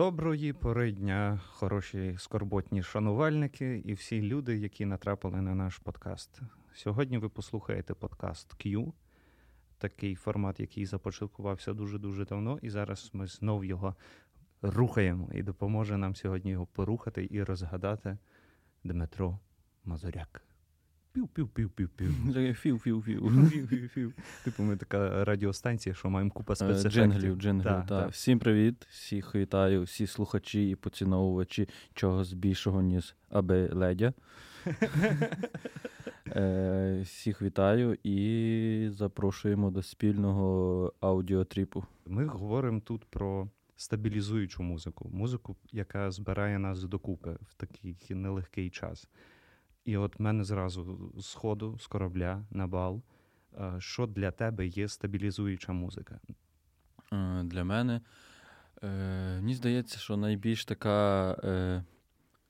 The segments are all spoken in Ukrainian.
Доброї пори дня, хороші скорботні шанувальники і всі люди, які натрапили на наш подкаст. Сьогодні ви послухаєте подкаст Q, такий формат, який започаткувався дуже-дуже давно, і зараз ми знов його рухаємо і допоможе нам сьогодні його порухати і розгадати Дмитро Мазуряк. Пів-пів-пів-пів-пів. Фів-фів-фів. Типу, ми така радіостанція, що маємо купа Е, спецефектів. Джинглів, джинглів, Да, та. Всім привіт, всіх вітаю, всі слухачі і поціновувачі чогось більшого, ніж аби ледя. Е, Всіх вітаю і запрошуємо до спільного аудіотріпу. Ми говоримо тут про стабілізуючу музику, музику, яка збирає нас докупи в такий нелегкий час. І от мене зразу з ходу, з корабля на бал. е, Що для тебе є стабілізуюча музика? Е, Для мене е, мені здається, що найбільш така е,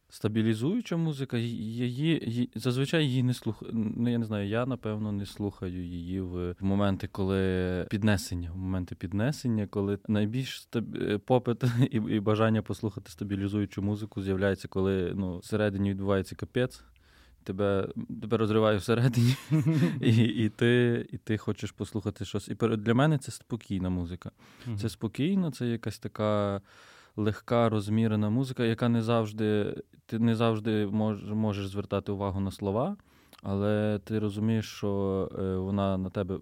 стабілізуюча музика, її, її зазвичай її не слухаю. Ну, я не знаю, я напевно не слухаю її в моменти, коли піднесення, в моменти піднесення, коли найбільш стаб... е, попит і, і бажання послухати стабілізуючу музику з'являється, коли ну, всередині відбувається капець. Тебе, тебе розриває всередині, і, і, ти, і ти хочеш послухати щось. І для мене це спокійна музика. Це спокійно, це якась така легка, розмірена музика, яка не завжди, ти не завжди мож, можеш звертати увагу на слова, але ти розумієш, що е, вона на тебе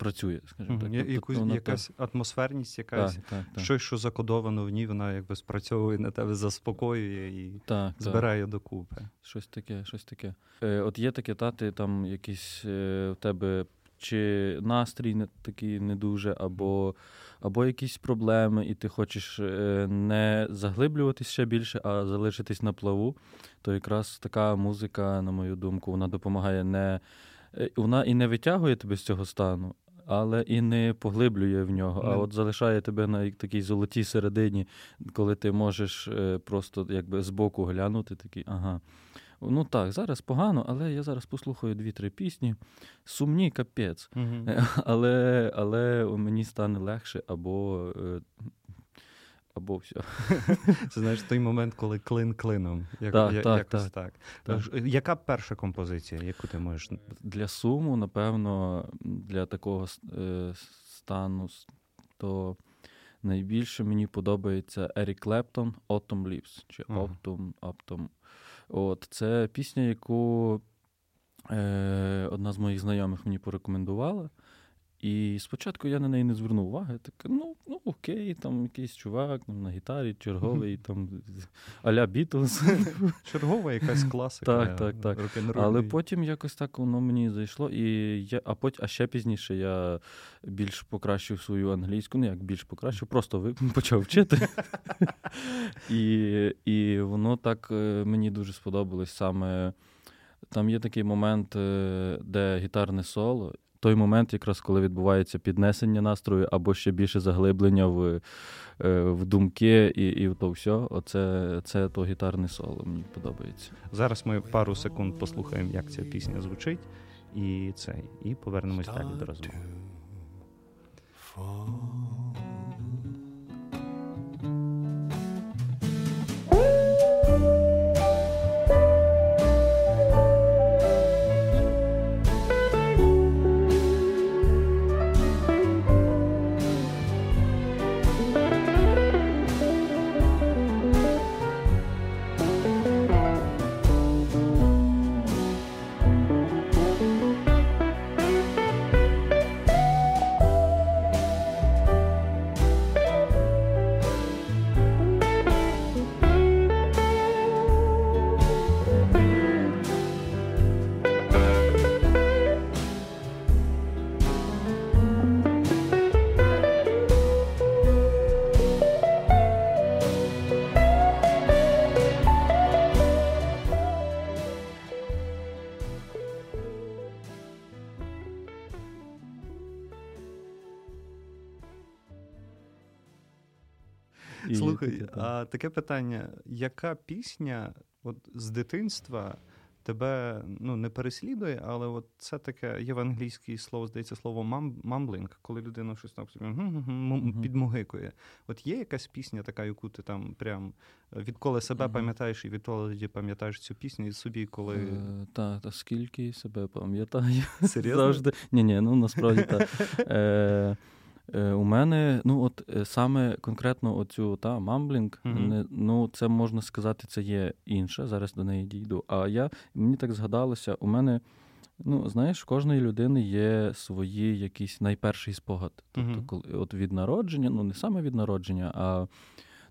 працює, скажімо так. Тобто якусь, вона якась атмосферність, якась так, так, так, щось, що закодовано в ній, вона якби спрацьовує на тебе, заспокоює і так, так. збирає докупи. Щось таке, щось таке. Е, от є таке, та, ти там якийсь е, в тебе чи настрій не такий не дуже, або, або якісь проблеми, і ти хочеш е, не заглиблюватись ще більше, а залишитись на плаву, то якраз така музика, на мою думку, вона допомагає не. е, Вона і не витягує тебе з цього стану. Але і не поглиблює в нього, а от залишає тебе на такій золотій середині, коли ти можеш е, просто якби збоку глянути, такий, ага. Ну так, зараз погано, але я зараз послухаю дві-три пісні. Сумні капець. Угу. Але, але мені стане легше або, е, або все. Це знаєш той момент, коли клин клином. Як, Так, я- так, якось так. так. Так. Яка перша композиція, яку ти можеш Для суму, напевно, для такого е, стану, то найбільше мені подобається Ерік Клептон Autumn Leaves чи. Autumn, Autumn. От, це пісня, яку е, одна з моїх знайомих мені порекомендувала. І спочатку я на неї не звернув уваги. Так, ну, ну окей, там якийсь чувак там, на гітарі, черговий, там а-ля Бітлз. Чергова якась класика. Так, так, так. Але потім якось так воно мені зайшло, і я, а, потім, а ще пізніше я більш покращив свою англійську, ну як більш покращив, просто почав вчити. і, і воно так е, мені дуже сподобалось саме. Там є такий момент, е, де гітарне соло. Той момент, якраз коли відбувається піднесення настрою або ще більше заглиблення в, е, в думки і, і в то все. Оце це то гітарне соло мені подобається. Зараз ми пару секунд послухаємо, як ця пісня звучить, і це, і повернемось далі до розмови. І Слухай, таке, так. а таке питання: яка пісня от, з дитинства тебе ну, не переслідує, але от це таке є в англійській слово, здається, слово мамблинг, коли людина щось там підмогикує. От є якась пісня, така, яку ти там прям відколи себе пам'ятаєш і відтоді пам'ятаєш цю пісню і собі, коли. Е, та, та скільки себе пам'ятаю. Серйозно? Завжди. Ні, ні, ну насправді так. Е, у мене, ну от е, саме конкретно оцю та мамблінг, mm-hmm. не, ну це можна сказати, це є інше. Зараз до неї дійду. А я мені так згадалося, у мене, ну знаєш, в кожної людини є свої якийсь найперший спогад. Тобто, mm-hmm. коли от від народження, ну не саме від народження, а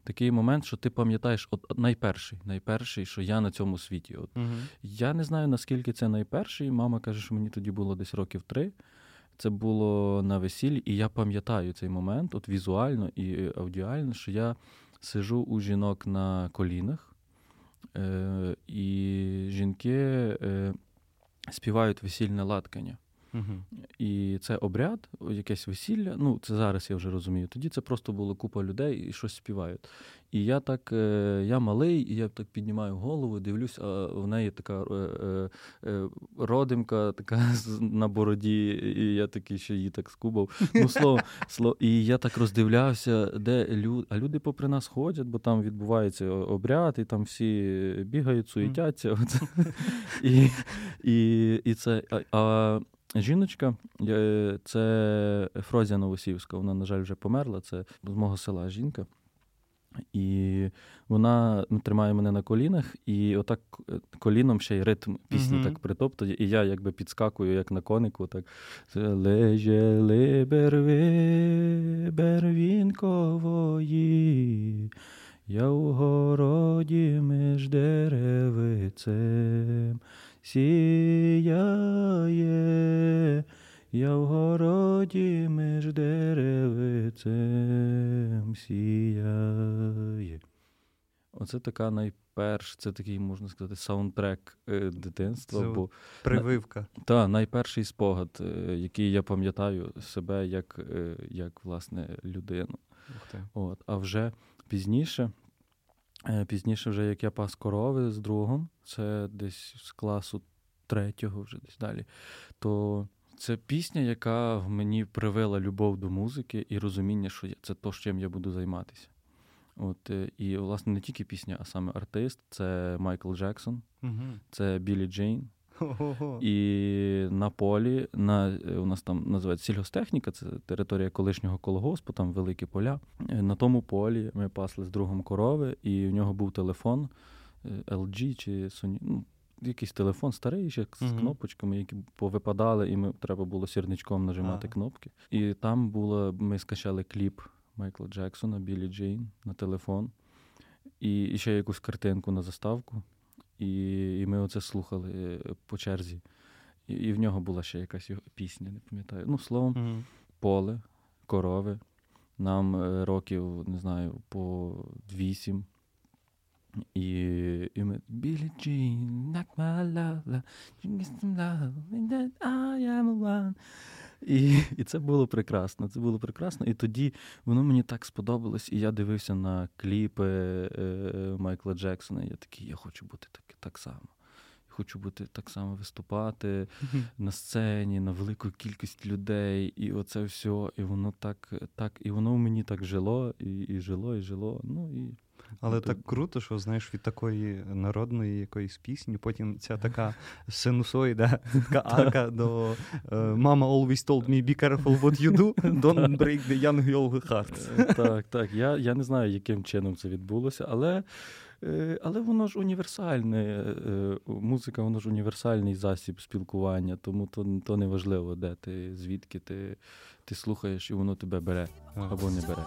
такий момент, що ти пам'ятаєш, от найперший, найперший, що я на цьому світі. От mm-hmm. я не знаю наскільки це найперший. Мама каже, що мені тоді було десь років три. Це було на весіллі, і я пам'ятаю цей момент, от візуально і аудіально, що я сижу у жінок на колінах, е, і жінки е, співають весільне латкання. Угу. І це обряд, якесь весілля. Ну, це зараз я вже розумію. Тоді це просто було купа людей і щось співають. І я так, е, я малий, і я так піднімаю голову, дивлюсь, а в неї така е, е, родимка така на бороді, і я такий ще її так скубав. Ну, слово, слово. І я так роздивлявся, де люди, а люди попри нас ходять, бо там відбувається обряд, і там всі бігають, суетяться. І і, і це. А, Жіночка, це Фрозія Новосівська, вона, на жаль, вже померла. Це з мого села жінка. І вона ну, тримає мене на колінах, і отак е, коліном ще й ритм пісні mm-hmm. так притоптує, і я якби підскакую, як на конику, так Лежели берви бервінкової, я в городі між деревицем сіяє. Я в городі між деревицем сіяє. Оце така найперш, це такий, можна сказати, саундтрек е, дитинства. Це бо Прививка. Так, найперший спогад, е, який я пам'ятаю себе як е, як власне людину. От, А вже пізніше, пізніше, вже як я пас корови з другом, це десь з класу третього, вже десь далі, то це пісня, яка в мені привела любов до музики і розуміння, що це то, чим я буду займатися. От, е, І, власне, не тільки пісня, а саме артист це Майкл Джексон, угу. це Білі Джейн. Ого. І на полі на, е, у нас там називається сільгостехніка, це територія колишнього колгоспу, там великі поля. Е, на тому полі ми пасли з другом корови, і в нього був телефон LG чи Sony, ну, якийсь телефон старий, ще з uh кнопочками, які повипадали, і ми треба було сірничком нажимати uh кнопки. І там було, ми скачали кліп Майкла Джексона, Білі Джейн на телефон, і, і ще якусь картинку на заставку. І і ми оце слухали е, по черзі. І і в нього була ще якась його пісня, не пам'ятаю. Ну, словом, uh поле, корови. Нам е, років, не знаю, по вісім. І і ми Білі Джін, I am one. І і це було прекрасно. Це було прекрасно. І тоді воно мені так сподобалось. І я дивився на кліпи е, Майкла Джексона. І я такий, я хочу бути так, так само. Хочу бути так само виступати на сцені, на велику кількість людей, і оце все. І воно так, так, і воно в мені так жило, і і жило, і жило. Ну і але ну, так круто, що знаєш від такої народної якоїсь пісні, потім ця така синусоїда, така арка до Мама always told me be careful what you do, don't break the young girl heart. Е, так, так. Я я не знаю, яким чином це відбулося, але е, але воно ж універсальне. Е, музика, воно ж універсальний засіб спілкування, тому то то не важливо, де ти, звідки ти ти слухаєш, і воно тебе бере або не бере.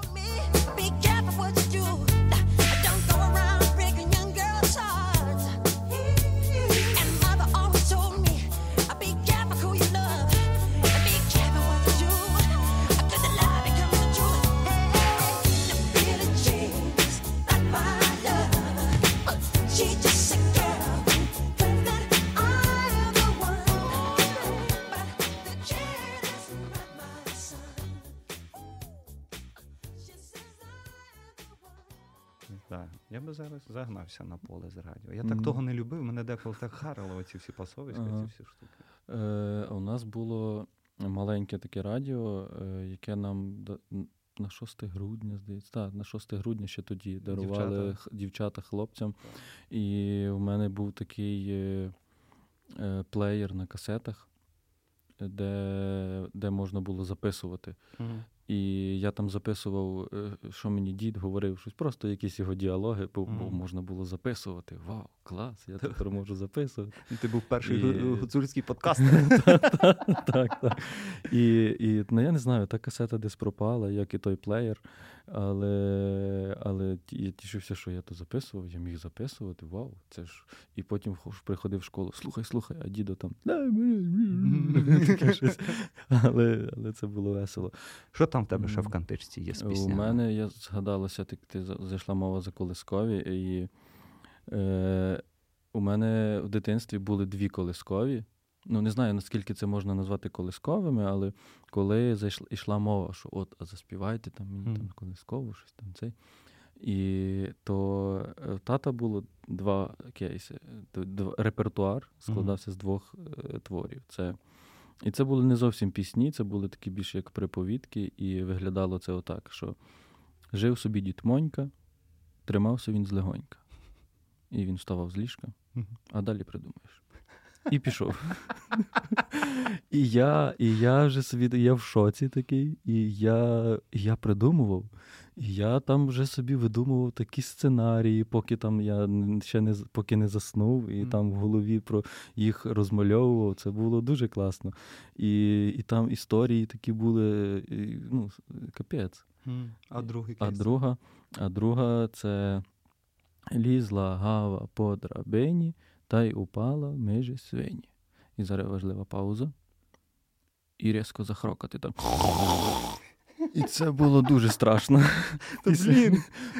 Зараз на поле з радіо. Я так mm. того не любив, мене деколи так харило оці всі пасовиська, ага. ці всі штуки. Е, У нас було маленьке таке радіо, е, яке нам на 6 грудня, здається, так, на 6 грудня ще тоді дарували дівчата, дівчата хлопцям. Так. І в мене був такий е, е, плеєр на касетах, де де можна було записувати. Угу. І я там записував, е, що мені дід говорив, щось просто якісь його діалоги, бо mm. можна було записувати. Вау, клас! Я тепер можу записувати. Ти був перший і... гуцульський подкаст. Так, так. І і ну, я не знаю, та касета десь пропала, як і той плеєр. Але але я тішився, що я то записував, я міг записувати. Вау, це ж. І потім приходив в школу. Слухай, слухай, а дідо там. Таке щось. Але але це було весело. Що там в тебе ще в кантичці є з піснями? У мене я згадалася, ти, ти зайшла мова за колискові, і е, у мене в дитинстві були дві колискові. Ну, не знаю, наскільки це можна назвати колисковими, але коли зайшла йшла мова, що от, а заспівайте там мені mm. там колискову, щось там цей. І то е, в тата було два кейси. Репертуар складався mm. з двох е, творів. Це і це були не зовсім пісні, це були такі більш як приповідки, і виглядало це отак, що жив собі дід Монька, тримався він злегонька. І він вставав з ліжка, а далі придумаєш. І пішов. І я і я вже собі я в шоці такий, і я я придумував. І я там вже собі видумував такі сценарії, поки там я ще не поки не заснув, і mm. там в голові про їх розмальовував. Це було дуже класно. І і там історії такі були, і, ну, капець. Mm. А другий а друга, а друга це лізла гава по драбині та й упала в межі свині. І зараз важлива пауза. І різко захрокати там. І це було дуже страшно. Після,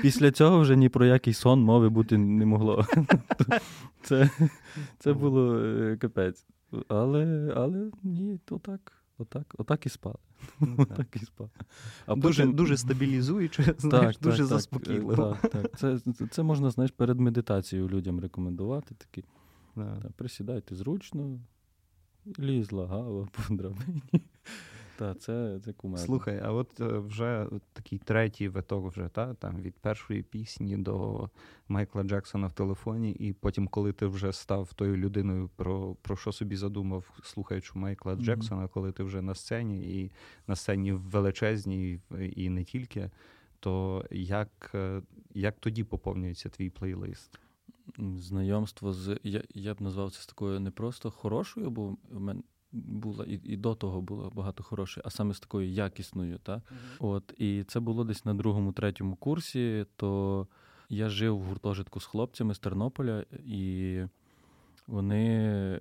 після цього вже ні про який сон мови бути не могло. Це це було е, капець. Але але ні, то так. Отак отак і спали. Ну, отак і спали. А Дуже потім... дуже стабілізуюче, знаєш, так, дуже так, заспокійливо. Так, так. Це це можна знаєш, перед медитацією людям рекомендувати. Такі. Да. Присідайте зручно, лізла гава по драбині. Та, це це кумедно. Слухай, а от е, вже такий третій виток вже, та, там від першої пісні до Майкла Джексона в телефоні, і потім, коли ти вже став тою людиною, про про що собі задумав, слухаючи Майкла mm-hmm. Джексона, коли ти вже на сцені, і на сцені величезній, і не тільки, то як, е, як тоді поповнюється твій плейлист? Знайомство з. Я я б назвав це з такою не просто хорошою, бо в мене була і і до того було багато хорошої, а саме з такою якісною. Та? Mm-hmm. От, І це було десь на другому, третьому курсі. То я жив в гуртожитку з хлопцями з Тернополя, і вони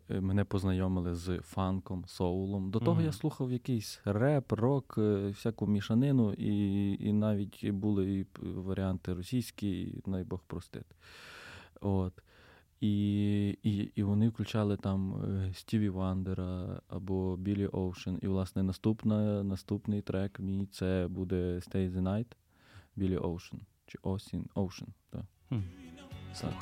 е, мене познайомили з фанком, соулом. До того mm-hmm. я слухав якийсь реп, рок, е, всяку мішанину, і і навіть були і варіанти російські, і най Бог простить. От. І і, і вони включали там е, Стіві Вандера або Білі Оушен. І, власне, наступна, наступний трек мій це буде Stay the Night Білі Оушен. Чи Осін Оушен. так. Hmm. так.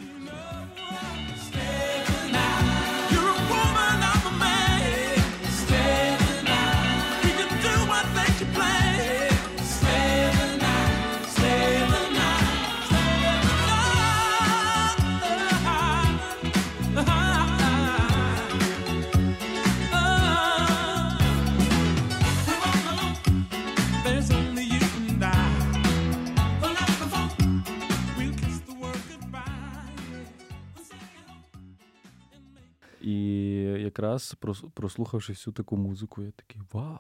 Якраз прослухавши всю таку музику, я такий вау!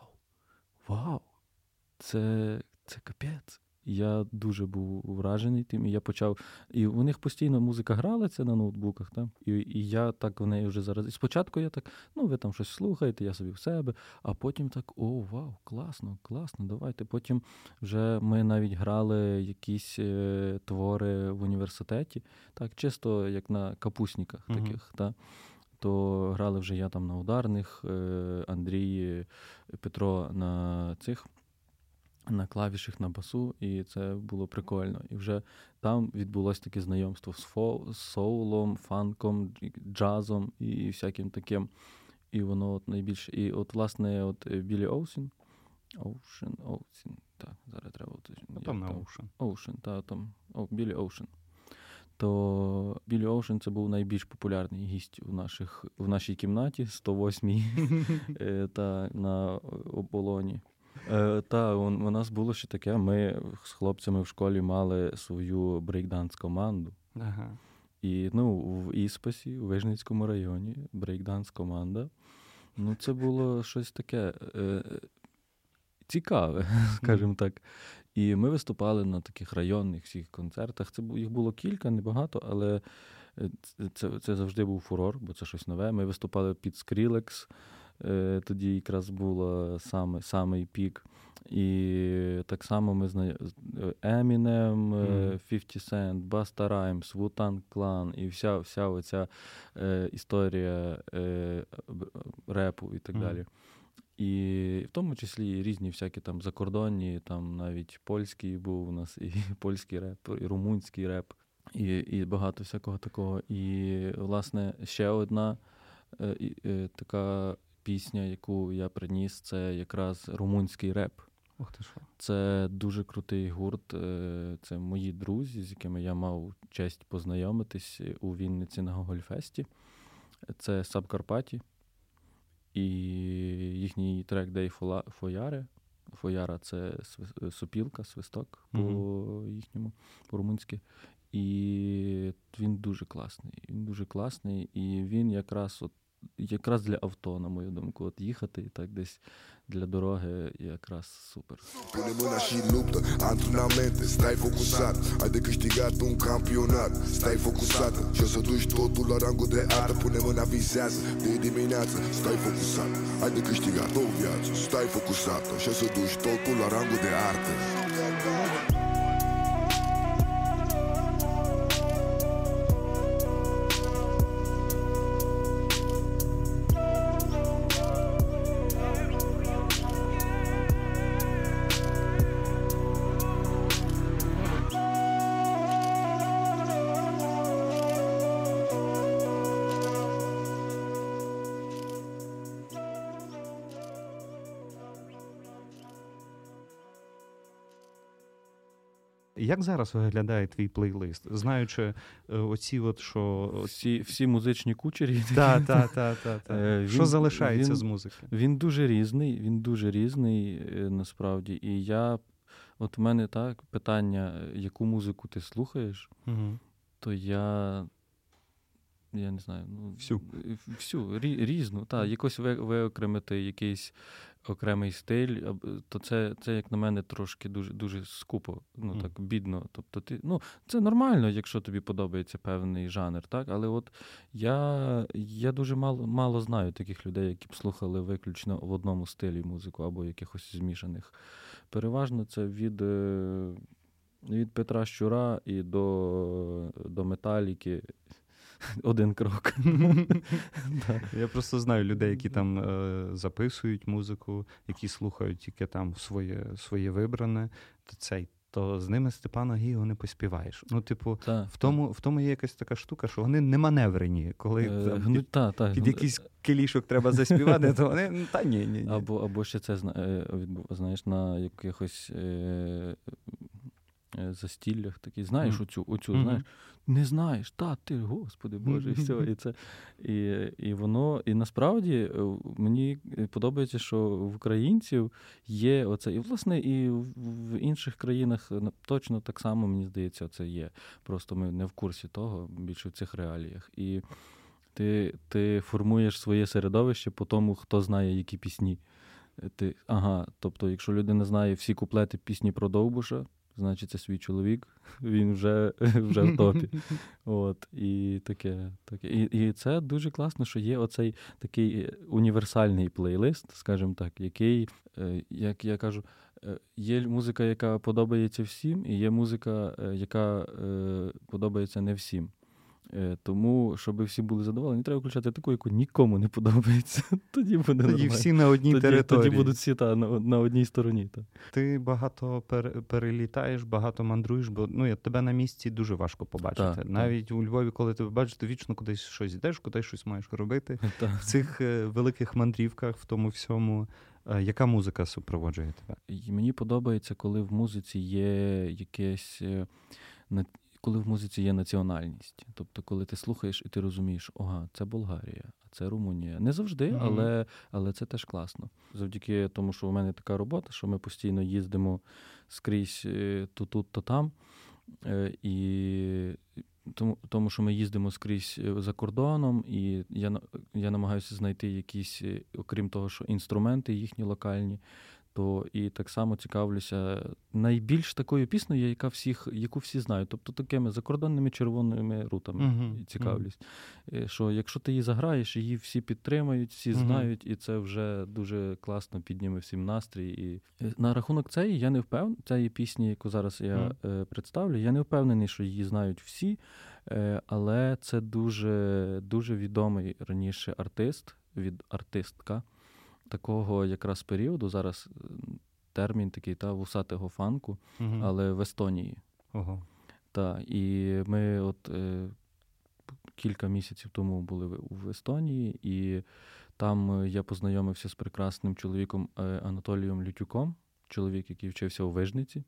Вау! Це це капець. Я дуже був вражений тим, і я почав. І у них постійно музика гралася на ноутбуках, так? І і я так в неї вже зараз. І спочатку я так, ну ви там щось слухаєте, я собі в себе, а потім так: о, вау, класно, класно, давайте. Потім вже ми навіть грали якісь е, твори в університеті, так, чисто як на капусниках таких. Uh-huh. так то грали вже я там на ударних, е, Андрій, Петро на цих на клавішах на басу, і це було прикольно. І вже там відбулося таке знайомство з, фо, з соулом, фанком, джазом і всяким таким. І воно от найбільше. І от, власне, от е, Білі Оусін. Оушен, Оусін. Так, зараз треба уточнити. Там на Оушен. Оушен, так, там. О, Білі Оушен. То Білі Оушен це був найбільш популярний гість у наших, в нашій кімнаті 108-й е, та на оболоні. Е, Та у, у нас було ще таке. Ми з хлопцями в школі мали свою брейкданс команду. Ага. І ну, в Іспасі, у Вижницькому районі, брейкданс команда. Ну, це було щось таке е, цікаве, скажімо так. І ми виступали на таких районних всіх концертах. Це їх було кілька, небагато, але е, це це завжди був фурор, бо це щось нове. Ми виступали під Скрілекс. Тоді якраз був саме, самий пік. І так само ми знаємо Eminem, mm. 50 Cent, Busta Rhymes, Wu-Tang Clan і вся вся оця е, історія е, репу і так mm. далі. І в тому числі різні всякі там закордонні, там навіть польський був у нас, і польський реп, і румунський реп, і і багато всякого такого. І, власне, ще одна е, е, така пісня, яку я приніс, це якраз румунський реп. Ох ти що. Це дуже крутий гурт. Е, це мої друзі, з якими я мав честь познайомитись у Вінниці на Гогольфесті. Це Сабкарпаті. І їхній трек Дей Фояре. Фояра це сопілка, свисток по їхньому, по-румунськи. І він дуже класний. Він дуже класний, і він якраз от якраз для авто, на мою думку, от їхати і так десь для дороги якраз супер. Stai focusat Ai de câștigat un campionat, stai focusat Și o să duci totul la rangul de artă Як зараз виглядає твій плейлист? Знаючи е, оці, от що всі всі музичні кучері, та, та, та, та, та. Е, що залишається він, з музики? Він дуже різний, він дуже різний е, насправді. І я, от в мене так питання, яку музику ти слухаєш, угу. то я. Я не знаю, ну всю всю різну, та якось виокремити якийсь окремий стиль, то це, це як на мене, трошки дуже дуже скупо, ну mm. так бідно. Тобто, ти ну це нормально, якщо тобі подобається певний жанр, так. Але от я я дуже мало мало знаю таких людей, які б слухали виключно в одному стилі музику або якихось змішаних. Переважно це від. Е, від Петра Щура і до до Металіки один крок. Я просто знаю людей, які там е, записують музику, які слухають тільки там своє своє вибране, то цей. То з ними Степана Гіго не поспіваєш. Ну, типу, та, в тому в тому є якась така штука, що вони не маневрені. Коли е, там, під, та, та. під якийсь келішок треба заспівати, то вони ну, та ні, ні, ні. Або або ще це е, знаєш, на якихось е, Е, застіллях такий, знаєш mm. оцю, оцю mm-hmm. знаєш, не знаєш, та ти, господи Боже, і все. І це, і, і воно, і насправді е, мені подобається, що в українців є оце, і власне, і в інших країнах точно так само, мені здається, це є. Просто ми не в курсі того, більше в цих реаліях. І ти, ти формуєш своє середовище по тому, хто знає, які пісні. Ти, Ага, тобто, якщо людина знає всі куплети пісні про Довбуша, значить, це свій чоловік, він вже вже в топі. От, І таке. таке. І і це дуже класно, що є оцей такий універсальний плейлист, скажімо так, який, е, як я кажу, е, є музика, яка подобається всім, і є музика, е, яка подобається не всім. Е, тому, щоб всі були задоволені, треба включати таку, яку нікому не подобається. Тоді буде Тоді нормально. всі на одній тоді, території. Тоді будуть всі та, на на одній стороні. Та. Ти багато пер, перелітаєш, багато мандруєш, бо ну, я тебе на місці дуже важко побачити. Так, Навіть так. у Львові, коли тебе бачиш, ти вічно кудись щось йдеш, кудись щось маєш робити. В цих е, великих мандрівках, в тому всьому. Е, яка музика супроводжує тебе? І Мені подобається, коли в музиці є якесь коли в музиці є національність. Тобто, коли ти слухаєш і ти розумієш, ага, це Болгарія, а це Румунія. Не завжди, mm-hmm. але але це теж класно. Завдяки тому, що у мене така робота, що ми постійно їздимо скрізь е, то тут, то там. Е, і тому, тому що ми їздимо скрізь е, за кордоном, і я я намагаюся знайти якісь, окрім того, що інструменти їхні локальні, то і так само цікавлюся найбільш такою піснею, яка всіх, яку всі знають, тобто такими закордонними червоними рутами uh-huh. цікавлюсь. Uh-huh. Що якщо ти її заграєш, її всі підтримають, всі uh-huh. знають, і це вже дуже класно підніме всім настрій. І на рахунок цієї я не впевнений, цієї пісні, яку зараз я е, представлю, я не впевнений, що її знають всі, е, але це дуже, дуже відомий раніше артист від артистка такого якраз періоду зараз е, термін такий та вусатого фанку, угу. але в Естонії. Ого. Та, і ми от е, кілька місяців тому були в Естонії, і там е, я познайомився з прекрасним чоловіком е, Анатолієм Лютюком, чоловік, який вчився у Вижниці.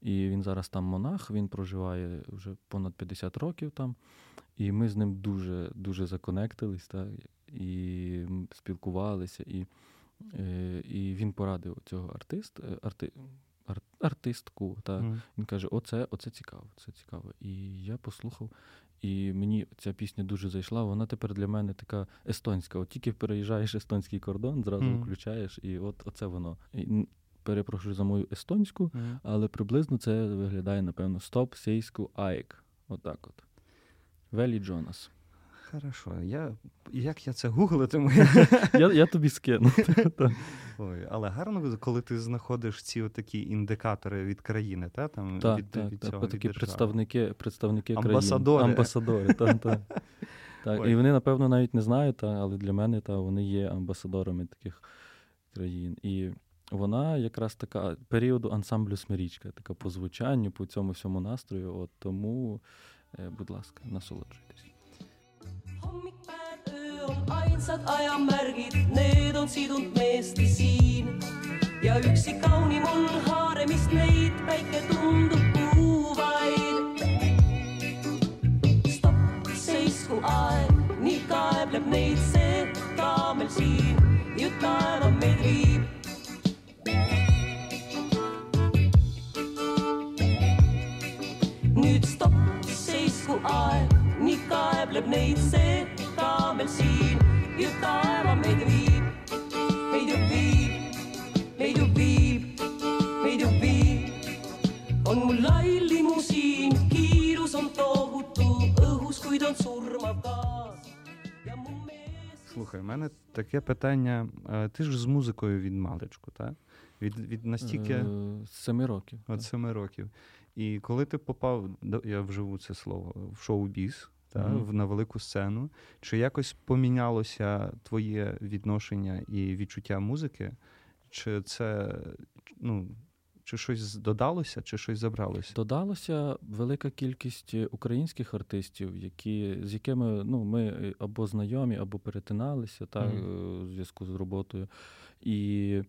І він зараз там монах, він проживає вже понад 50 років там. І ми з ним дуже дуже законектились, так, і спілкувалися. І е, і він порадив цього артист, е, арти, ар, артистку. Та, mm. Він каже: Оце оце цікаво, це цікаво. І я послухав, і мені ця пісня дуже зайшла. Вона тепер для мене така естонська. От тільки переїжджаєш естонський кордон, зразу mm. включаєш, і от оце воно. І, Перепрошую за мою естонську, mm. але приблизно це виглядає, напевно, стоп, сейську, айк. Отак от. Велі Джонас. Хорошо. Я, Як я це гуглитиму? Я я тобі скину. Ой, Але гарно, коли ти знаходиш ці такі індикатори від країни, та? Там, так, від, так, від так, цього, такі від представники представники Амбасадори. країн. Амбасадори. так, так. Так, І вони, напевно, навіть не знають, та, але для мене та, вони є амбасадорами таких країн. І вона якраз така періоду ансамблю Смирічка, така по звучанню, по цьому всьому настрою. От Тому, е, будь ласка, насолоджуйтесь. Hommikpäev, öö on ainsad ajamärgid, need on sidunud meesti siin. ja üksi kaunim on haaremist neid, päike tundub kuu vaid. stopp, seisku aeg, nii kaebleb neid see ka meil siin, jutt taeva meid viib. nüüd stopp, seisku aeg, nii kaebleb neid see ka meil siin ju taeva meid viib, meid ju viib, meid ju viib, meid ju viib. on mul lai limusiin, kiirus on tohutu õhus, kuid on surmav gaas. Слухай, у мене таке питання. Ти ж з музикою від маличку, так? Від від настільки е, семи років. От семи років. І коли ти попав, я вживу це слово, в шоу-біз, та, mm-hmm. на велику сцену. Чи якось помінялося твоє відношення і відчуття музики? Чи це ну, чи щось додалося, чи щось забралося? Додалося велика кількість українських артистів, які, з якими ну, ми або знайомі, або перетиналися та, mm-hmm. у зв'язку з роботою. І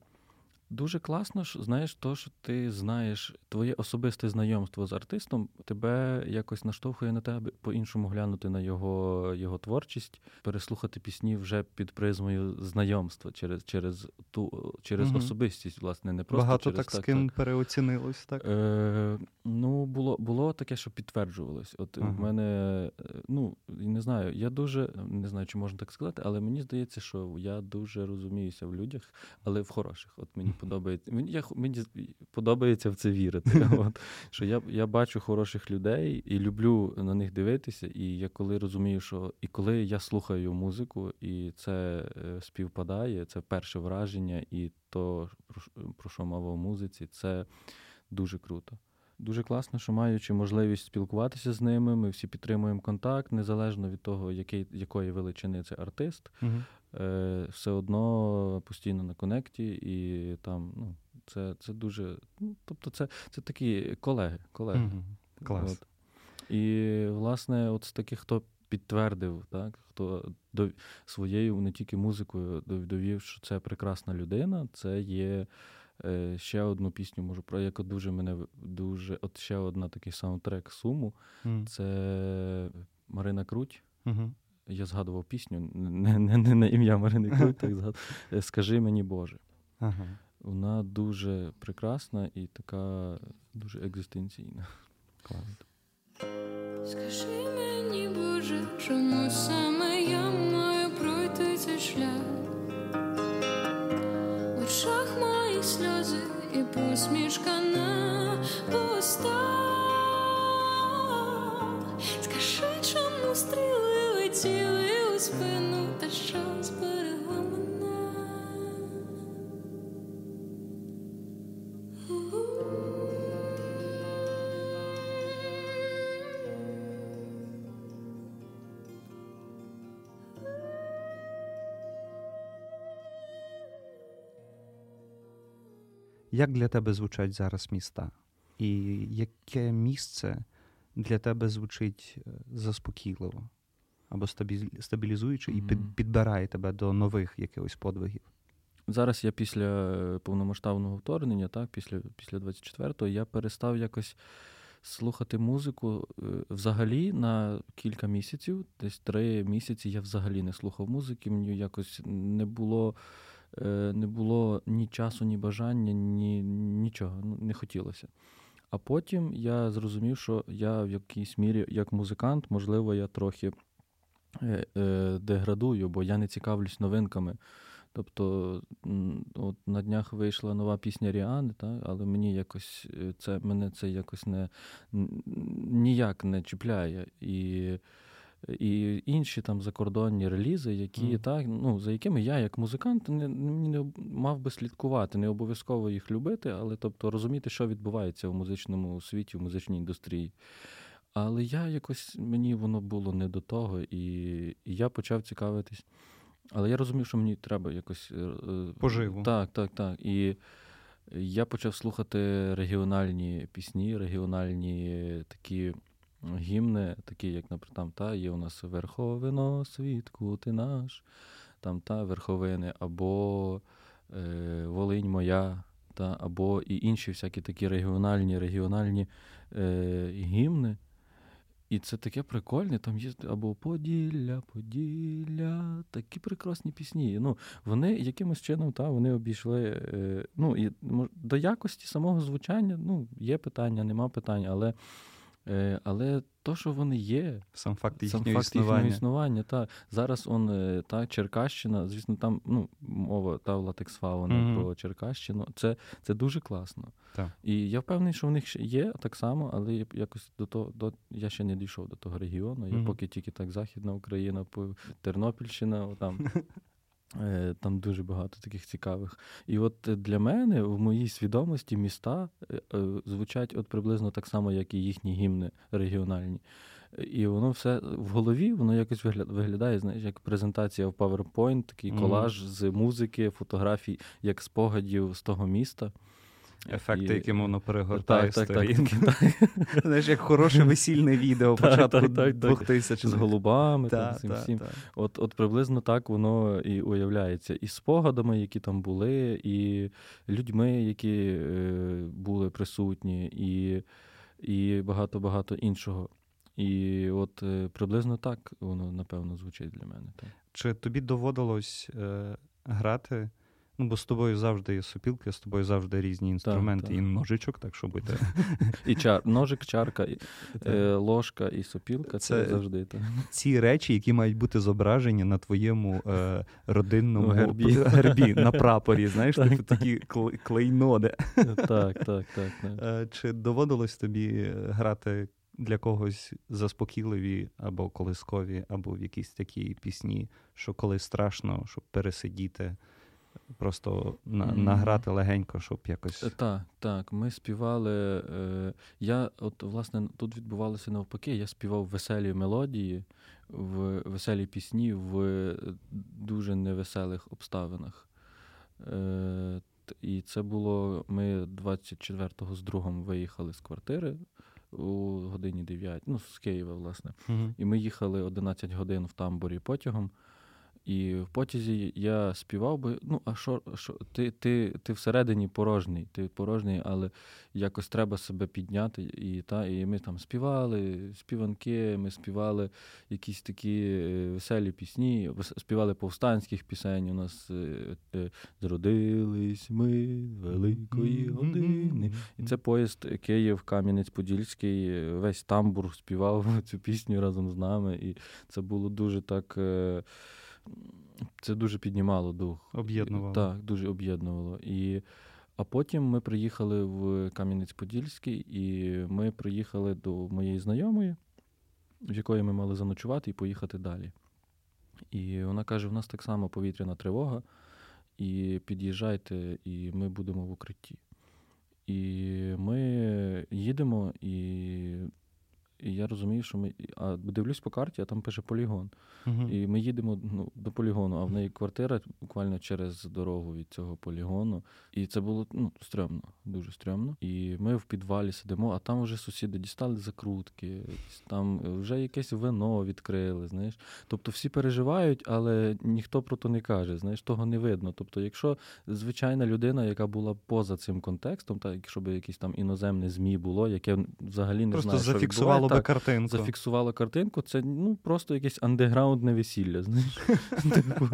Дуже класно, що знаєш, то, що ти знаєш, твоє особисте знайомство з артистом тебе якось наштовхує на тебе по-іншому глянути на його його творчість, переслухати пісні вже під призмою знайомства через через ту через угу. особистість, власне, не просто багато через, так, так з ким так. переоцінилось, так? Е, Ну, було було таке, що підтверджувалось. От угу. в мене, ну не знаю, я дуже не знаю, чи можна так сказати, але мені здається, що я дуже розуміюся в людях, але в хороших. От мені подобається. Мені я, мені подобається в це вірити. От, Що я я бачу хороших людей і люблю на них дивитися. І я коли розумію, що і коли я слухаю музику, і це е, співпадає, це перше враження, і то, про що мова в музиці, це дуже круто. дуже класно, що маючи можливість спілкуватися з ними, ми всі підтримуємо контакт, незалежно від того, який, якої величини це артист. Угу. Е, Все одно постійно на конекті, і там, ну, це це дуже. Ну, Тобто, це це такі колеги. колеги. Угу. Клас. От. І, власне, от з таких, хто підтвердив, так, хто до, своєю не тільки музикою довів, що це прекрасна людина, це є. Е, ще одну пісню можу про яку дуже мене дуже. От ще одна такий саундтрек суму. Mm. Це Марина Круть. Mm-hmm. Я згадував пісню, не не, не на ім'я Марини Круть, так згадував. Е, Скажи мені Боже. Ага. Вона дуже прекрасна і така дуже екзистенційна. Класно. Скажи мені, Боже, чому саме я маю пройти цей шлях? В очах мої сльози і посмішка на устах. Скажи, чому стріли летіли у спину та що зберегла мене? Як для тебе звучать зараз міста? І яке місце для тебе звучить е, заспокійливо або стабілізуючи і підбирає тебе до нових якихось подвигів? Зараз я після е, повномасштабного вторгнення, так, після після 24-го, я перестав якось слухати музику е, взагалі на кілька місяців, десь три місяці я взагалі не слухав музики, мені якось не було. Е, не було ні часу, ні бажання, ні нічого, ну, не хотілося. А потім я зрозумів, що я в якійсь мірі, як музикант, можливо, я трохи деградую, бо я не цікавлюсь новинками. Тобто, от на днях вийшла нова пісня Ріани, та, але мені якось це мене це якось не ніяк не чіпляє. І і інші там закордонні релізи, які mm. так, ну, за якими я, як музикант, не, не мав би слідкувати, не обов'язково їх любити, але тобто розуміти, що відбувається в музичному світі, в музичній індустрії. Але я якось мені воно було не до того, і, і я почав цікавитись. Але я розумів, що мені треба якось е, е, поживу. Так, так, так. І я почав слухати регіональні пісні, регіональні такі гімни, такі, як, наприклад, там та є у нас Верховино, світку ти наш, там та верховини, або е, Волинь моя, та, або і інші всякі такі регіональні регіональні е, гімни. І це таке прикольне, там є або Поділля, Поділля, такі прекрасні пісні. Ну, Вони якимось чином та, вони обійшли. Е, ну, і До якості самого звучання ну, є питання, нема питань, але але то, що вони є, сам факт їхнього сам факт існування. їхнього існування. Та. Зараз он, е, та Черкащина, звісно, там ну, мова та латекс фауна mm-hmm. про Черкащину. Це це дуже класно. Так. І я впевнений, що в них є так само, але якось до того до я ще не дійшов до того регіону. Я mm-hmm. поки тільки так Західна Україна, Тернопільщина, там Е, там дуже багато таких цікавих. І от для мене в моїй свідомості міста е, е, звучать от приблизно так само, як і їхні гімни регіональні. І воно все в голові, воно якось виглядає, знаєш, як презентація в PowerPoint, такий колаж mm-hmm. з музики, фотографій, як спогадів з того міста. Ефекти, і... яким воно перегортає так, сторінки. Так, так, Знаєш, як хороше весільне відео початку 2000 з голубами. там, всім, всім. От от приблизно так воно і уявляється. І спогадами, які там були, і людьми, які е, були присутні, і і багато-багато іншого. І от е, приблизно так воно, напевно, звучить для мене. Так. Чи тобі доводилось е, грати? Ну, бо з тобою завжди є сопілки, з тобою завжди різні інструменти так, так. і ножичок, так що бути. І чар, ножик, чарка, і, е, ложка і сопілка це, це завжди. Так. Ці речі, які мають бути зображені на твоєму е, родинному ну, гербі. гербі на прапорі, знаєш, так, типу, такі клейноди. Так, так, так. Е, чи доводилось тобі грати для когось заспокійливі або колискові, або в якісь такі пісні, що коли страшно, щоб пересидіти? Просто на, Мгм. награти легенько, щоб якось. Е, Так, так. Ми співали. Е, я, от, власне, тут відбувалося навпаки. Я співав веселі мелодії, в веселі пісні в е, дуже невеселих обставинах. Е, і це було. Ми 24-го з другом виїхали з квартири у годині 9, ну, з Києва, власне. Мгм. І ми їхали 11 годин в тамбурі потягом. І в потязі я співав би. Ну, а що, що ти, ти, ти всередині порожній, ти порожній, але якось треба себе підняти. І, та, і ми там співали співанки, ми співали якісь такі е, веселі пісні, співали повстанських пісень. У нас е, е, зродились ми великої години. І це поїзд Київ, Кам'янець-Подільський, весь тамбур співав цю пісню разом з нами. І це було дуже так. Це дуже піднімало дух. Об'єднувало. Так, дуже об'єднувало. І, а потім ми приїхали в Кам'янець-Подільський, і ми приїхали до моєї знайомої, в якої ми мали заночувати і поїхати далі. І вона каже: у нас так само повітряна тривога, і під'їжджайте, і ми будемо в укритті. І ми їдемо, і, і я розумію, що ми. А дивлюсь по карті, а там пише полігон. Мгм. І ми їдемо ну, до полігону, а в неї квартира буквально через дорогу від цього полігону. І це було ну, стрьомно, дуже стрьомно. І ми в підвалі сидимо, а там вже сусіди дістали закрутки, там вже якесь вино відкрили. Знаєш. Тобто всі переживають, але ніхто про то не каже. Знаєш, того не видно. Тобто, якщо звичайна людина, яка була поза цим контекстом, так якщо б якесь там іноземне ЗМІ було, яке взагалі не Просто знає, що зафіксувало так, картинку. зафіксувала картинку, це ну просто якесь андеграундне весілля, знаєш. Типу,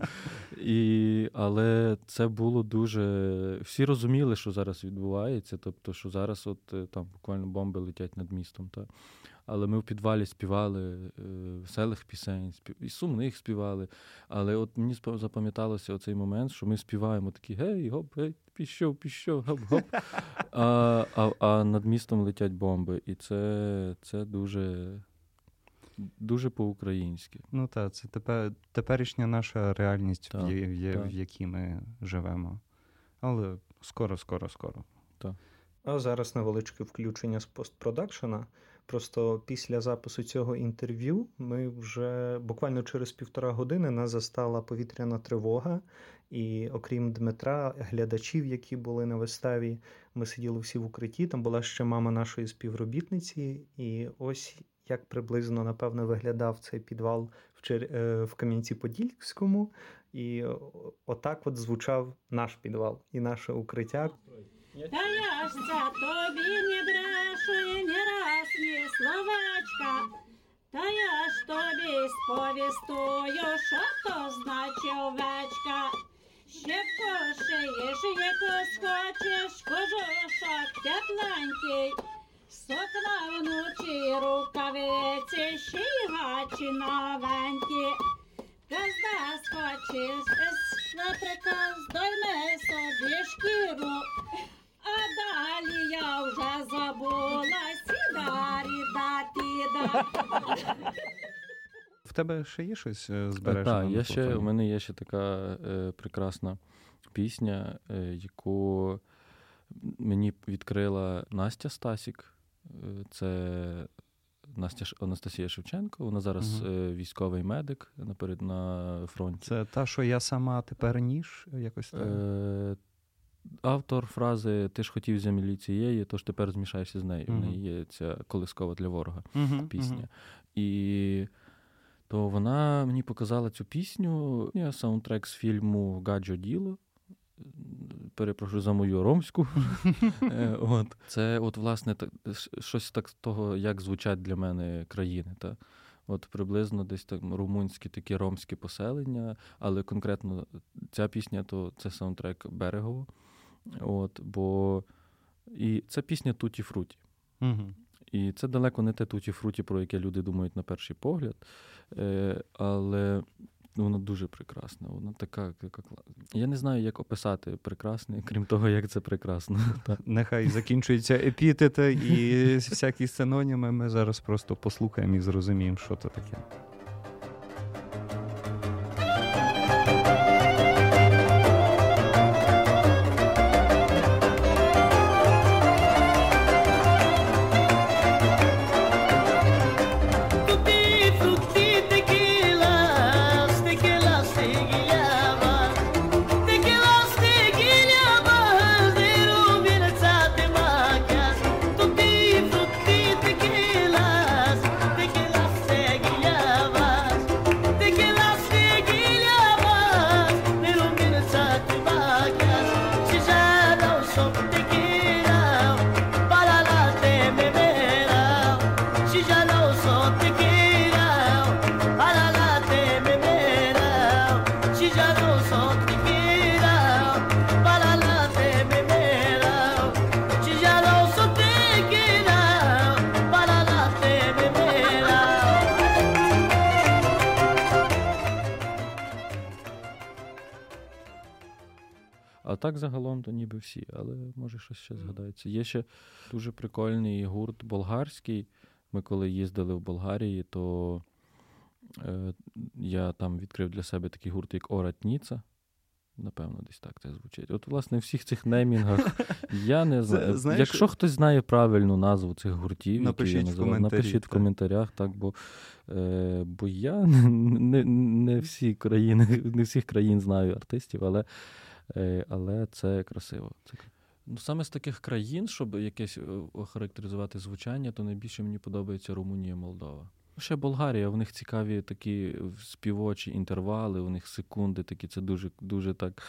і, але це було дуже. Всі розуміли, що зараз відбувається, тобто, що зараз от е, там буквально бомби летять над містом. Та. Але ми в підвалі співали е, веселих пісень, спів... і сумних співали. Але от мені запам'яталося оцей момент, що ми співаємо такі гей, гоп, гей, піщов, піщов, гоп, гоп. А, а, а над містом летять бомби. І це, це дуже, дуже по-українськи. Ну так, це тепер, теперішня наша реальність, Так, в, в, є- так. в якій ми живемо. Але скоро, скоро, скоро. Так. А зараз невеличке включення з постпродакшена. Просто після запису цього інтерв'ю ми вже буквально через півтора години нас застала повітряна тривога. І окрім Дмитра, глядачів, які були на виставі, ми сиділи всі в укритті. Там була ще мама нашої співробітниці, і ось як приблизно напевно виглядав цей підвал в, Чер... е, в Кам'янці-Подільському. І отак от звучав наш підвал і наше укриття. Та я ж це тобі не брешу і не раз ні словечка. Та я ж тобі сповістую, що то значить овечка. Ще пошиєш, яку схочеш, кожушок тепленький. Сокна вночі рукавиці, ще й гачі новенькі. Казда схочеш, наприклад, здойми собі шкіру. А далі я вже забула сідарі да В тебе ще є щось е, Так, я ще, у мене є ще така е, прекрасна пісня, е, яку мені відкрила Настя Стасік. Е, Це Настя Ш- Анастасія Шевченко. Вона зараз Мгм. е, військовий медик наперед на фронті. Це та, що я сама тепер ніж, якось так. Е, автор фрази Ти ж хотів землі цієї, тож тепер змішаєшся з нею. В неї є ця колискова для ворога. Пісня. І то вона мені показала цю пісню. Я саундтрек з фільму Гаджо Діло. Перепрошую за мою ромську. Е, от. Це, от, власне, так- щось так з того, як звучать для мене країни. Та? От приблизно десь там румунські такі ромські поселення, але конкретно ця пісня то це саундтрек Берегово. От, бо... І це пісня Туті Фруті. Мгм. І це далеко не те туті фруті, про яке люди думають на перший погляд. Е, але воно дуже прекрасне. Воно така, така кла- Я не знаю, як описати прекрасне, крім того, як це прекрасно. Нехай закінчуються епітети і всякі синоніми. Ми зараз просто послухаємо і зрозуміємо, що це таке. Так загалом то ніби всі, але може щось ще згадається. Є ще дуже прикольний гурт болгарський. Ми коли їздили в Болгарії, то е, я там відкрив для себе такий гурт, як Оратніца. Напевно, десь так це звучить. От, власне, в всіх цих неймінгах я не знаю. знаєш- Якщо хтось знає правильну назву цих гуртів, які Напишіть я в називав, коментарі, напишіть в коментарях, так, бо, е, бо я не, не, всі країни, не всіх країн знаю артистів, але, але це красиво. Ну, саме з таких країн, щоб якесь е, охарактеризувати звучання, то найбільше мені подобається Румунія, Молдова. Ще Болгарія, в них цікаві такі співочі інтервали, у них секунди такі, це дуже, дуже так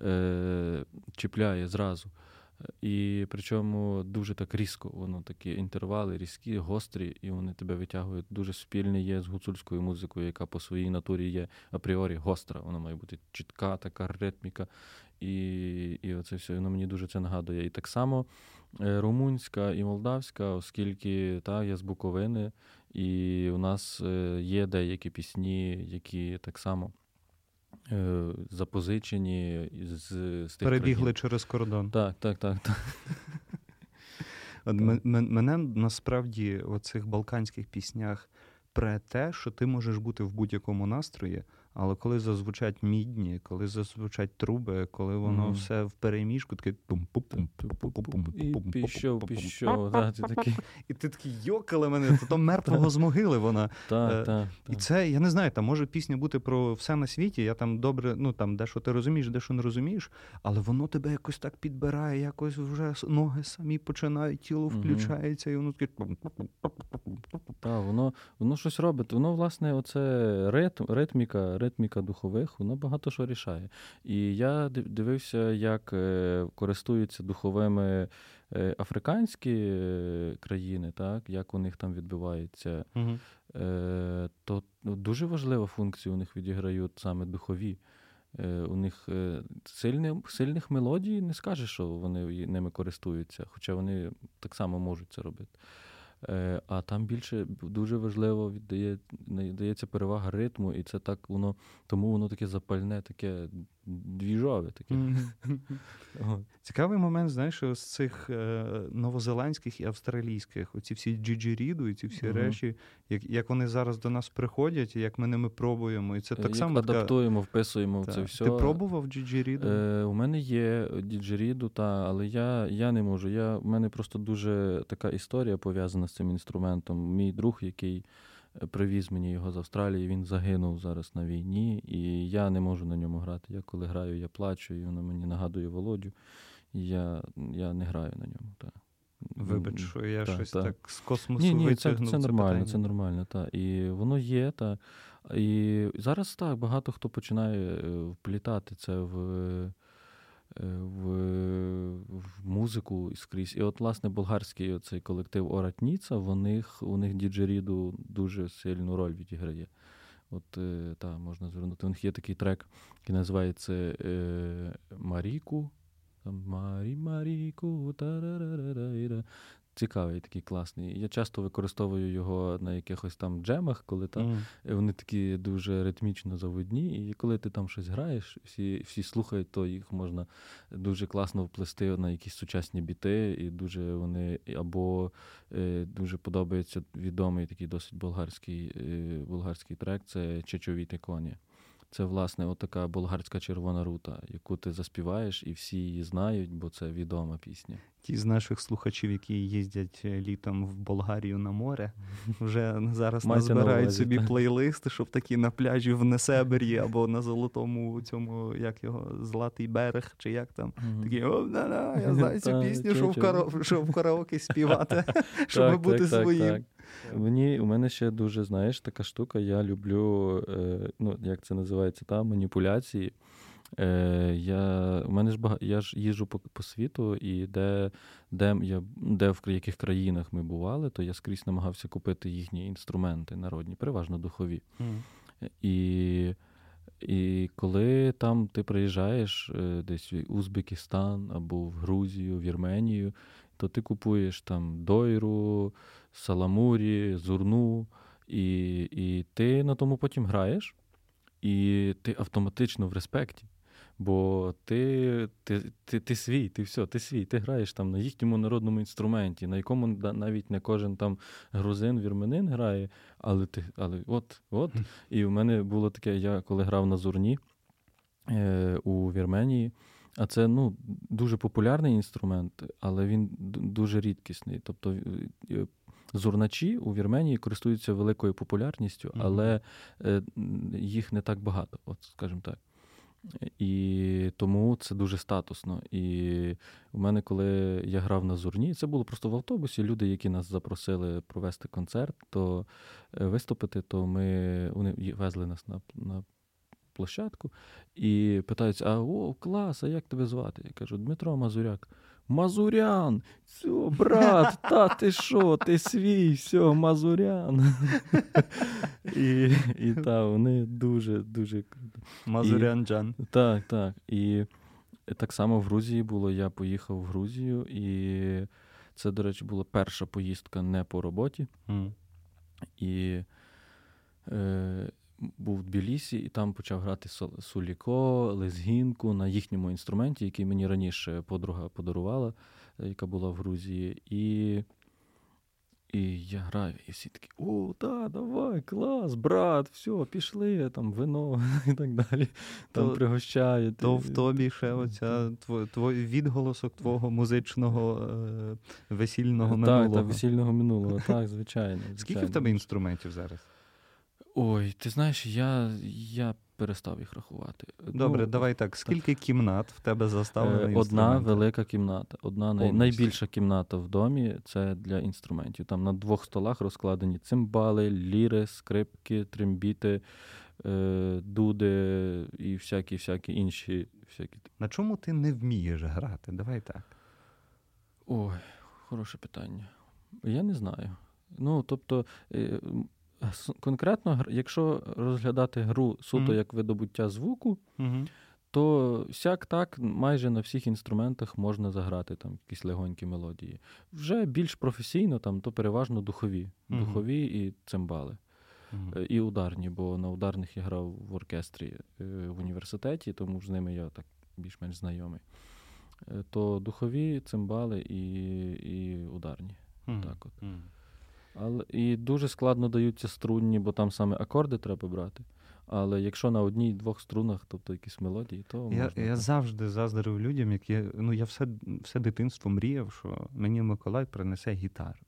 е, чіпляє зразу. І причому дуже так різко, воно такі інтервали різкі, гострі, і вони тебе витягують. Дуже спільне є з гуцульською музикою, яка по своїй натурі є апріорі гостра. Вона має бути чітка, така ритміка. І і оце все воно мені дуже це нагадує. І так само е, румунська і молдавська, оскільки та, я з Буковини, і у нас е, є деякі пісні, які так само запозичені з, з тих Перебігли країн. через кордон. Так, так, так. так. От мене насправді в цих балканських піснях про те, що ти можеш бути в будь-якому настрої, але коли зазвучать мідні, коли зазвучать труби, коли воно Мгм. все в переміжку, таке пум пум пум пум пум пум пішов, пішов. Так, ти такий. І ти такий йокали мене, то, то мертвого з могили вона. Е, Так, так. І це, я не знаю, там може пісня бути про все на світі. Я там добре, ну там дещо ти розумієш, дещо не розумієш, але воно тебе якось так підбирає, якось вже ноги самі починають, тіло включається, і воно таке. Так, воно, воно щось робить. Воно, власне, оце ритм, ритміка, ритміка духових, воно багато що рішає. І я дивився, як е, користуються духовими е, африканські е, країни, так, як у них там відбувається. Е, то ну, дуже важливу функцію у них відіграють саме духові. У них сильні, сильних мелодій не скажеш, що вони ними користуються, хоча вони так само можуть це робити. Е, А там більше дуже важливо віддає, дається перевага ритму, і це так воно, тому воно таке запальне, таке двіжове. Таке. Цікавий момент, знаєш, з цих е, новозеландських і австралійських, оці всі джиджиріду і ці всі Мгм. речі, як, як вони зараз до нас приходять, і як ми ними пробуємо. І це так Як само така- адаптуємо, вписуємо в це все. Ти пробував джиджиріду? Е, у мене є діджеріду, та, але я, я не можу. Я, у мене просто дуже така історія пов'язана з цим інструментом. Мій друг, який е, привіз мені його з Австралії, він загинув зараз на війні, і я не можу на ньому грати. Я коли граю, я плачу, і воно мені нагадує Володю. І я, я не граю на ньому. Та. Вибач, що я та, щось та. так з космосу Ні, ні, це, витягнув це нормально, питання. це нормально, так. І воно є, та. І зараз так, багато хто починає е, вплітати це в, е, в, в музику скрізь. І от, власне, болгарський цей колектив Оратніца, у них, у них діджеріду дуже сильну роль відіграє. От е, та, можна звернути. У них є такий трек, який називається е, Маріку. Марі Маріку. Цікавий такий класний. Я часто використовую його на якихось там джемах, коли там. Е, Вони такі дуже ритмічно заводні, і коли ти там щось граєш, всі, всі слухають, то їх можна дуже класно вплести на якісь сучасні біти, і дуже вони або е, дуже подобається відомий такий досить болгарський, е, болгарський трек це Чечовіти коні. Це, власне, отака болгарська червона рута, яку ти заспіваєш, і всі її знають, бо це відома пісня. Ті з наших слухачів, які їздять е, літом в Болгарію на море, вже зараз назбирають собі плейлисти, щоб такі на пляжі в Несебері або на золотому цьому, як його, Златий берег, чи як там. Такі, о, да, я знаю цю пісню, що в, караоке співати, щоб бути своїм. Мені, у мене ще дуже, знаєш, така штука, я люблю, е, ну, як це називається, та, маніпуляції. Е, я, у мене ж бага, я ж їжджу по, по світу, і де, де, я, де в яких країнах ми бували, то я скрізь намагався купити їхні інструменти народні, переважно духові. Мгм. І, і коли там ти приїжджаєш е, десь в Узбекистан або в Грузію, в Вірменію, то ти купуєш там дойру, саламурі, зурну, і, і ти на тому потім граєш, і ти автоматично в респекті. Бо ти ти, ти, ти свій, ти все, ти свій, ти граєш там на їхньому народному інструменті, на якому навіть не кожен там грузин, вірменин грає, але ти, але от, от. І в мене було таке, я коли грав на зурні е, у Вірменії. А це ну, дуже популярний інструмент, але він дуже рідкісний. Тобто е, зурначі у Вірменії користуються великою популярністю, але mm-hmm. їх не так багато, от скажімо так. І тому це дуже статусно. І у мене, коли я грав на зурні, це було просто в автобусі. Люди, які нас запросили провести концерт, то е, виступити, то ми вони везли нас на на площадку і питаються: а о, клас, а як тебе звати? Я кажу, Дмитро Мазуряк. Мазурян, все, брат, та ти що, ти свій, все, Мазурян. І і та, вони дуже дуже круто. Мазурян Джан. Так, так. І так само в Грузії було. Я поїхав в Грузію, і це, до речі, була перша поїздка не по роботі. Mm. І е, був в Тбілісі, і там почав грати суліко, лезгінку на їхньому інструменті, який мені раніше подруга подарувала, е, яка була в Грузії. І і я граю, і всі такі: о, так, давай, клас, брат, все, пішли, там вино і так далі. Там то, пригощають. То в тобі ще оця твой відголосок твого музичного е, весільного минулого. Так, так, весільного минулого, так, звичайно. звичайно. Скільки в тебе інструментів зараз? Ой, ти знаєш, я я перестав їх рахувати. Добре, ну, давай так. Скільки так. кімнат в тебе заставлено? Одна велика кімната. Одна най... найбільша кімната в домі це для інструментів. Там на двох столах розкладені цимбали, ліри, скрипки, трембіти, е, дуди і всякі всякі інші. Всякі. На чому ти не вмієш грати? Давай так. Ой, хороше питання. Я не знаю. Ну, тобто, е, конкретно, якщо розглядати гру суто mm-hmm. як видобуття звуку, mm-hmm. то сяк так майже на всіх інструментах можна заграти там якісь легонькі мелодії. Вже більш професійно, там то переважно духові, mm-hmm. духові і цимбали. І ударні, бо на ударних я грав в оркестрі е, в університеті, тому з ними я так більш-менш знайомий. Е, то духові цимбали і і ударні. Так от. Але І дуже складно даються струнні, бо там саме акорди треба брати. Але якщо на одній-двох струнах, тобто якісь мелодії, то я можна. Я завжди заздрив людям, які ну я все все дитинство мріяв, що мені Миколай принесе гітару.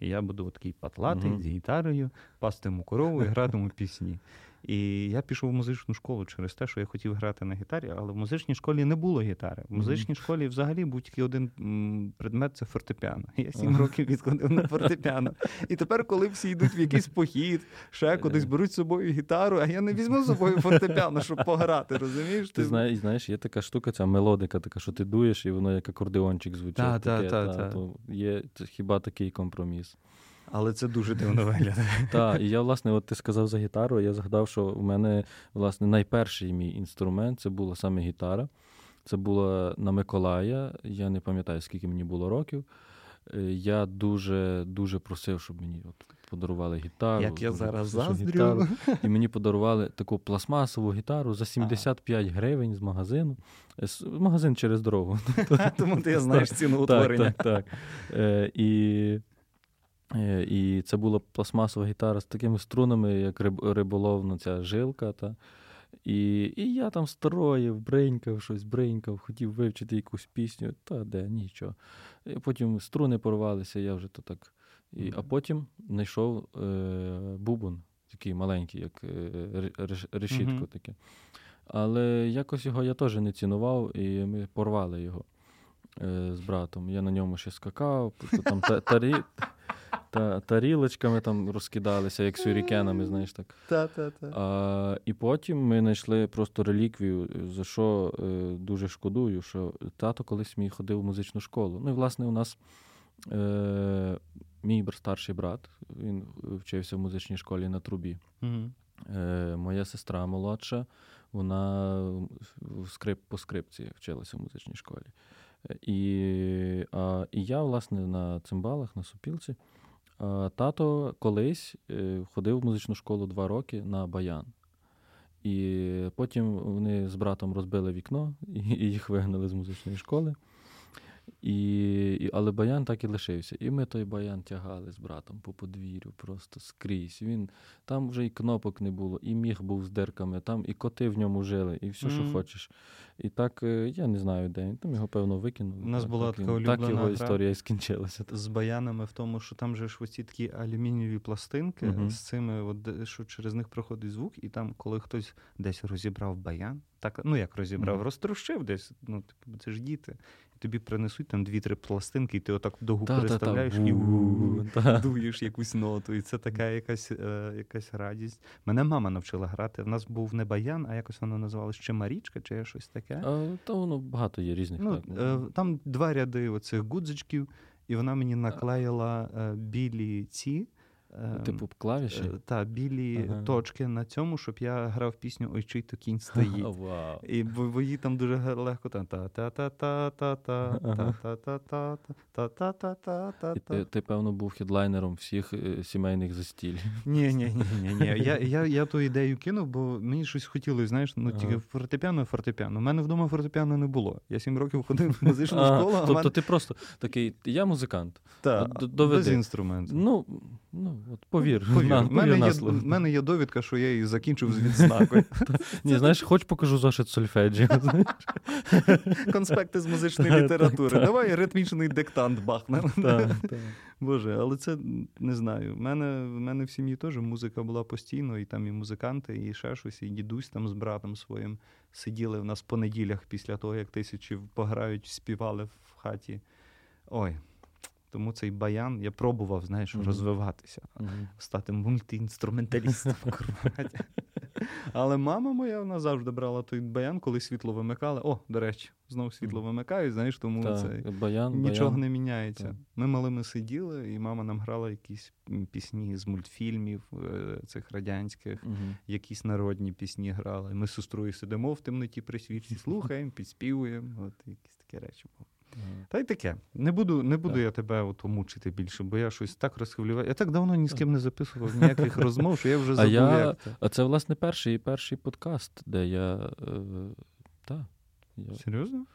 І я буду такий патлатий mm-hmm. з гітарою, пастиму корову і гратиму пісні. І я пішов в музичну школу через те, що я хотів грати на гітарі, але в музичній школі не було гітари. В музичній школі взагалі тільки один предмет це фортепіано. Я сім років відходив на фортепіано. І тепер, коли всі йдуть в якийсь похід, ще кудись беруть з собою гітару, а я не візьму з собою фортепіано, щоб пограти. Розумієш? Ти знаєш, знаєш, є така штука, ця мелодика, така, що ти дуєш, і воно як акордеончик звучить. Є хіба такий компроміс. Але це дуже дивно виглядає. Так, і я, власне, от ти сказав за гітару, я згадав, що у мене, власне, найперший мій інструмент це була саме гітара. Це була на Миколая. Я не пам'ятаю, скільки мені було років. Е, я дуже дуже просив, щоб мені от подарували гітару. Як я зараз заздрю. Гітару. І мені подарували таку пластмасову гітару за 75 ага. гривень з магазину. Е, магазин через дорогу. Тому ти знаєш ціну утворення. Так, так, так. Е, і Е, і це була пластмасова гітара з такими струнами, як риболовна ця жилка. Та. І і я там строїв, бринькав щось, бринькав, хотів вивчити якусь пісню, та де, нічого. І Потім струни порвалися, я вже то так. І, А потім знайшов е, бубон, такий маленький, як е, решітко таке. Але якось його я теж не цінував, і ми порвали його е, з братом. Я на ньому ще скакав, там тарі, та, Тарілочками там розкидалися, як сюрікенами, знаєш так. Та-та-та. А, І потім ми знайшли просто реліквію, за що е, дуже шкодую, що тато колись мій ходив в музичну школу. Ну і власне у нас е, мій старший брат, він вчився в музичній школі на трубі. Угу. Е, Моя сестра молодша, вона в скрип, по скрипці вчилася в музичній школі. І а, і я, власне, на цимбалах, на супілці. Тато колись е, ходив в музичну школу два роки на баян. І потім вони з братом розбили вікно і їх вигнали з музичної школи. І, і, Але баян так і лишився. І ми той баян тягали з братом по подвір'ю, просто скрізь. Він, Там вже і кнопок не було, і міг був з дирками, там і коти в ньому жили, і все, що Мгм. хочеш. І так, е, я не знаю, де він. Там його, певно, викинули. У нас Так, була так, така він- Так його історія і скінчилася. з баянами в тому, що там же ж оці такі алюмінієві пластинки Мгм. з цими, от, що через них проходить звук, і там, коли хтось десь розібрав баян, так, ну як розібрав, Мгм. розтрощив десь, ну, типу, це ж діти. Тобі принесуть там дві-три пластинки, і ти отак дугу Та-та-та, переставляєш і та. дуєш якусь ноту. І це така якась, е, якась радість. Мене мама навчила грати. В нас був не баян, а якось воно називалось чи Марічка, чи щось таке. Та воно багато є різних. Ну, е, там два ряди оцих гудзичків, і вона мені наклеїла е, білі ці. Е, Типу клавіші. е, та, білі Ага. точки на цьому, щоб я грав пісню Ой, чий то кінь стоїть. Вау. І бо бо її там дуже легко там та-та-та-та-та-та-та-та-та-та-та-та-та. та та ти, ти, певно, був хедлайнером всіх е, сімейних застіль. Ні, ні, ні, ні, ні. Я, я, я ту ідею кинув, бо мені щось хотілося, знаєш, ну Ага. тільки фортепіано, фортепіано. У мене вдома фортепіано не було. Я сім років ходив в музичну школу, тобто ти просто такий, я музикант. та, а д- доведи. без інструменту. Ну, ну от повір. Повір, на, в, мене на є, в мене є довідка, що я її закінчив з відзнакою. Ні, знаєш, хоч покажу зошит сольфеджі. Конспекти з музичної літератури. Давай ритмічний диктант бахнемо. Боже, але це не знаю. В мене, в мене в сім'ї теж музика була постійно, і там і музиканти, і ще щось, і дідусь там з братом своїм сиділи в нас по неділях після того, як тисячі пограють, співали в хаті. Ой. Тому цей баян я пробував, знаєш, Мгм. розвиватися, Мгм. стати мультиінструменталістом. Але мама моя вона завжди брала той баян, коли світло вимикали. О, до речі, знову світло вимикають, знаєш, тому Так, це Баян, Нічого баян. не міняється. Так. Ми малими сиділи, і мама нам грала якісь пісні з мультфільмів е, цих радянських, Мгм. якісь народні пісні грали. Ми з сестрою сидимо в темноті при світлі, слухаємо, підспівуємо. От якісь такі речі були. Та й таке. Не буду, не буду Так. я тебе ото мучити більше, бо я щось так розхвилював. Я так давно ні з ким не записував ніяких розмов, що я вже А я, як а це, власне, перший перший подкаст, де я. Е, так, я, Серйозно?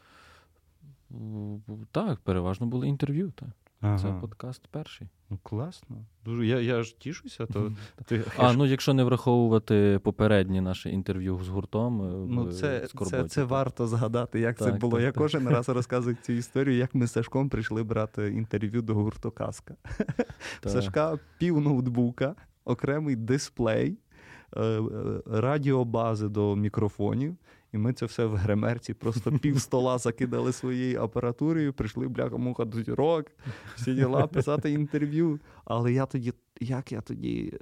так, переважно були інтерв'ю. Так. Це подкаст перший. Ну, класно. Дуже. Я, я ж тішуся, то ти А, ну якщо не враховувати попереднє наше інтерв'ю з гуртом. е, Ну, це, це, Скорботі, це так. варто згадати, як це було. так, Я так. кожен раз розказую цю історію, як ми з Сашком прийшли брати інтерв'ю до гурту Казка. Так. Сашка пів ноутбука, окремий дисплей, е, е, радіобази до мікрофонів. І ми це все в гримерці, просто пів стола закидали своєю апаратурою, прийшли бляха-муха до зірок, всі діла, писати інтерв'ю. Але я тоді, як я тоді.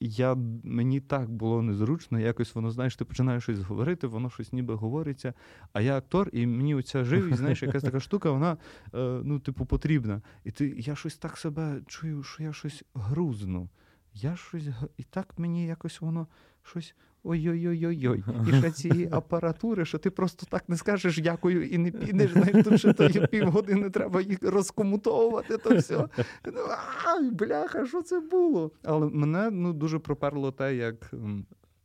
Я, мені так було незручно, якось воно, знаєш, ти починаєш щось говорити, воно щось ніби говориться. А я актор, і мені оця живість, знаєш, якась така штука, вона, е, ну, типу, потрібна. І ти, я щось так себе чую, що я щось грузну. Я щось, і так мені якось воно щось ой-ой-ой-ой-ой. І ще цієї апаратури, що ти просто так не скажеш дякую і не підеш. Знаєш, тут ще то півгодини треба їх розкомутовувати, то все. Ну, Ай, бляха, що це було? Але мене ну, дуже проперло те, як.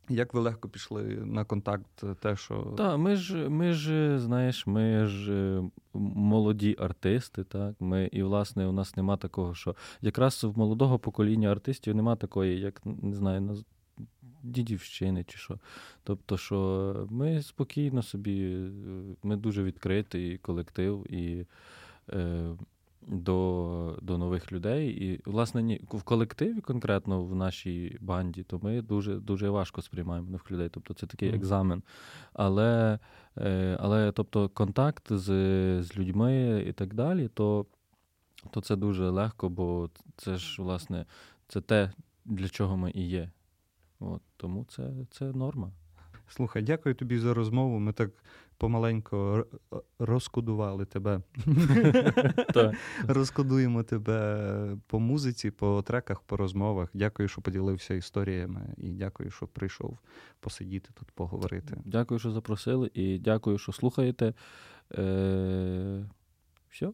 Як ви легко пішли на контакт, те, що Так, ми ж, ми ж, знаєш, ми ж е, молоді артисти, так. Ми, і, власне, у нас нема такого, що якраз в молодого покоління артистів нема такої, як не знаю, дідівщини чи що. Тобто, що ми спокійно собі, е, ми дуже відкритий колектив і. Е, до, до нових людей. І, власне, ні, в колективі, конкретно в нашій банді, то ми дуже, дуже важко сприймаємо нових людей. Тобто це такий екзамен. Але, е, але тобто, контакт з, з людьми і так далі, то, то це дуже легко, бо це ж, власне, це те, для чого ми і є. От, тому це, це норма. Слухай, дякую тобі за розмову. Ми так помаленько розкодували тебе. Розкодуємо тебе по музиці, по треках, по розмовах. Дякую, що поділився історіями, і дякую, що прийшов посидіти тут, поговорити. Дякую, що запросили, і дякую, що слухаєте. Е, все.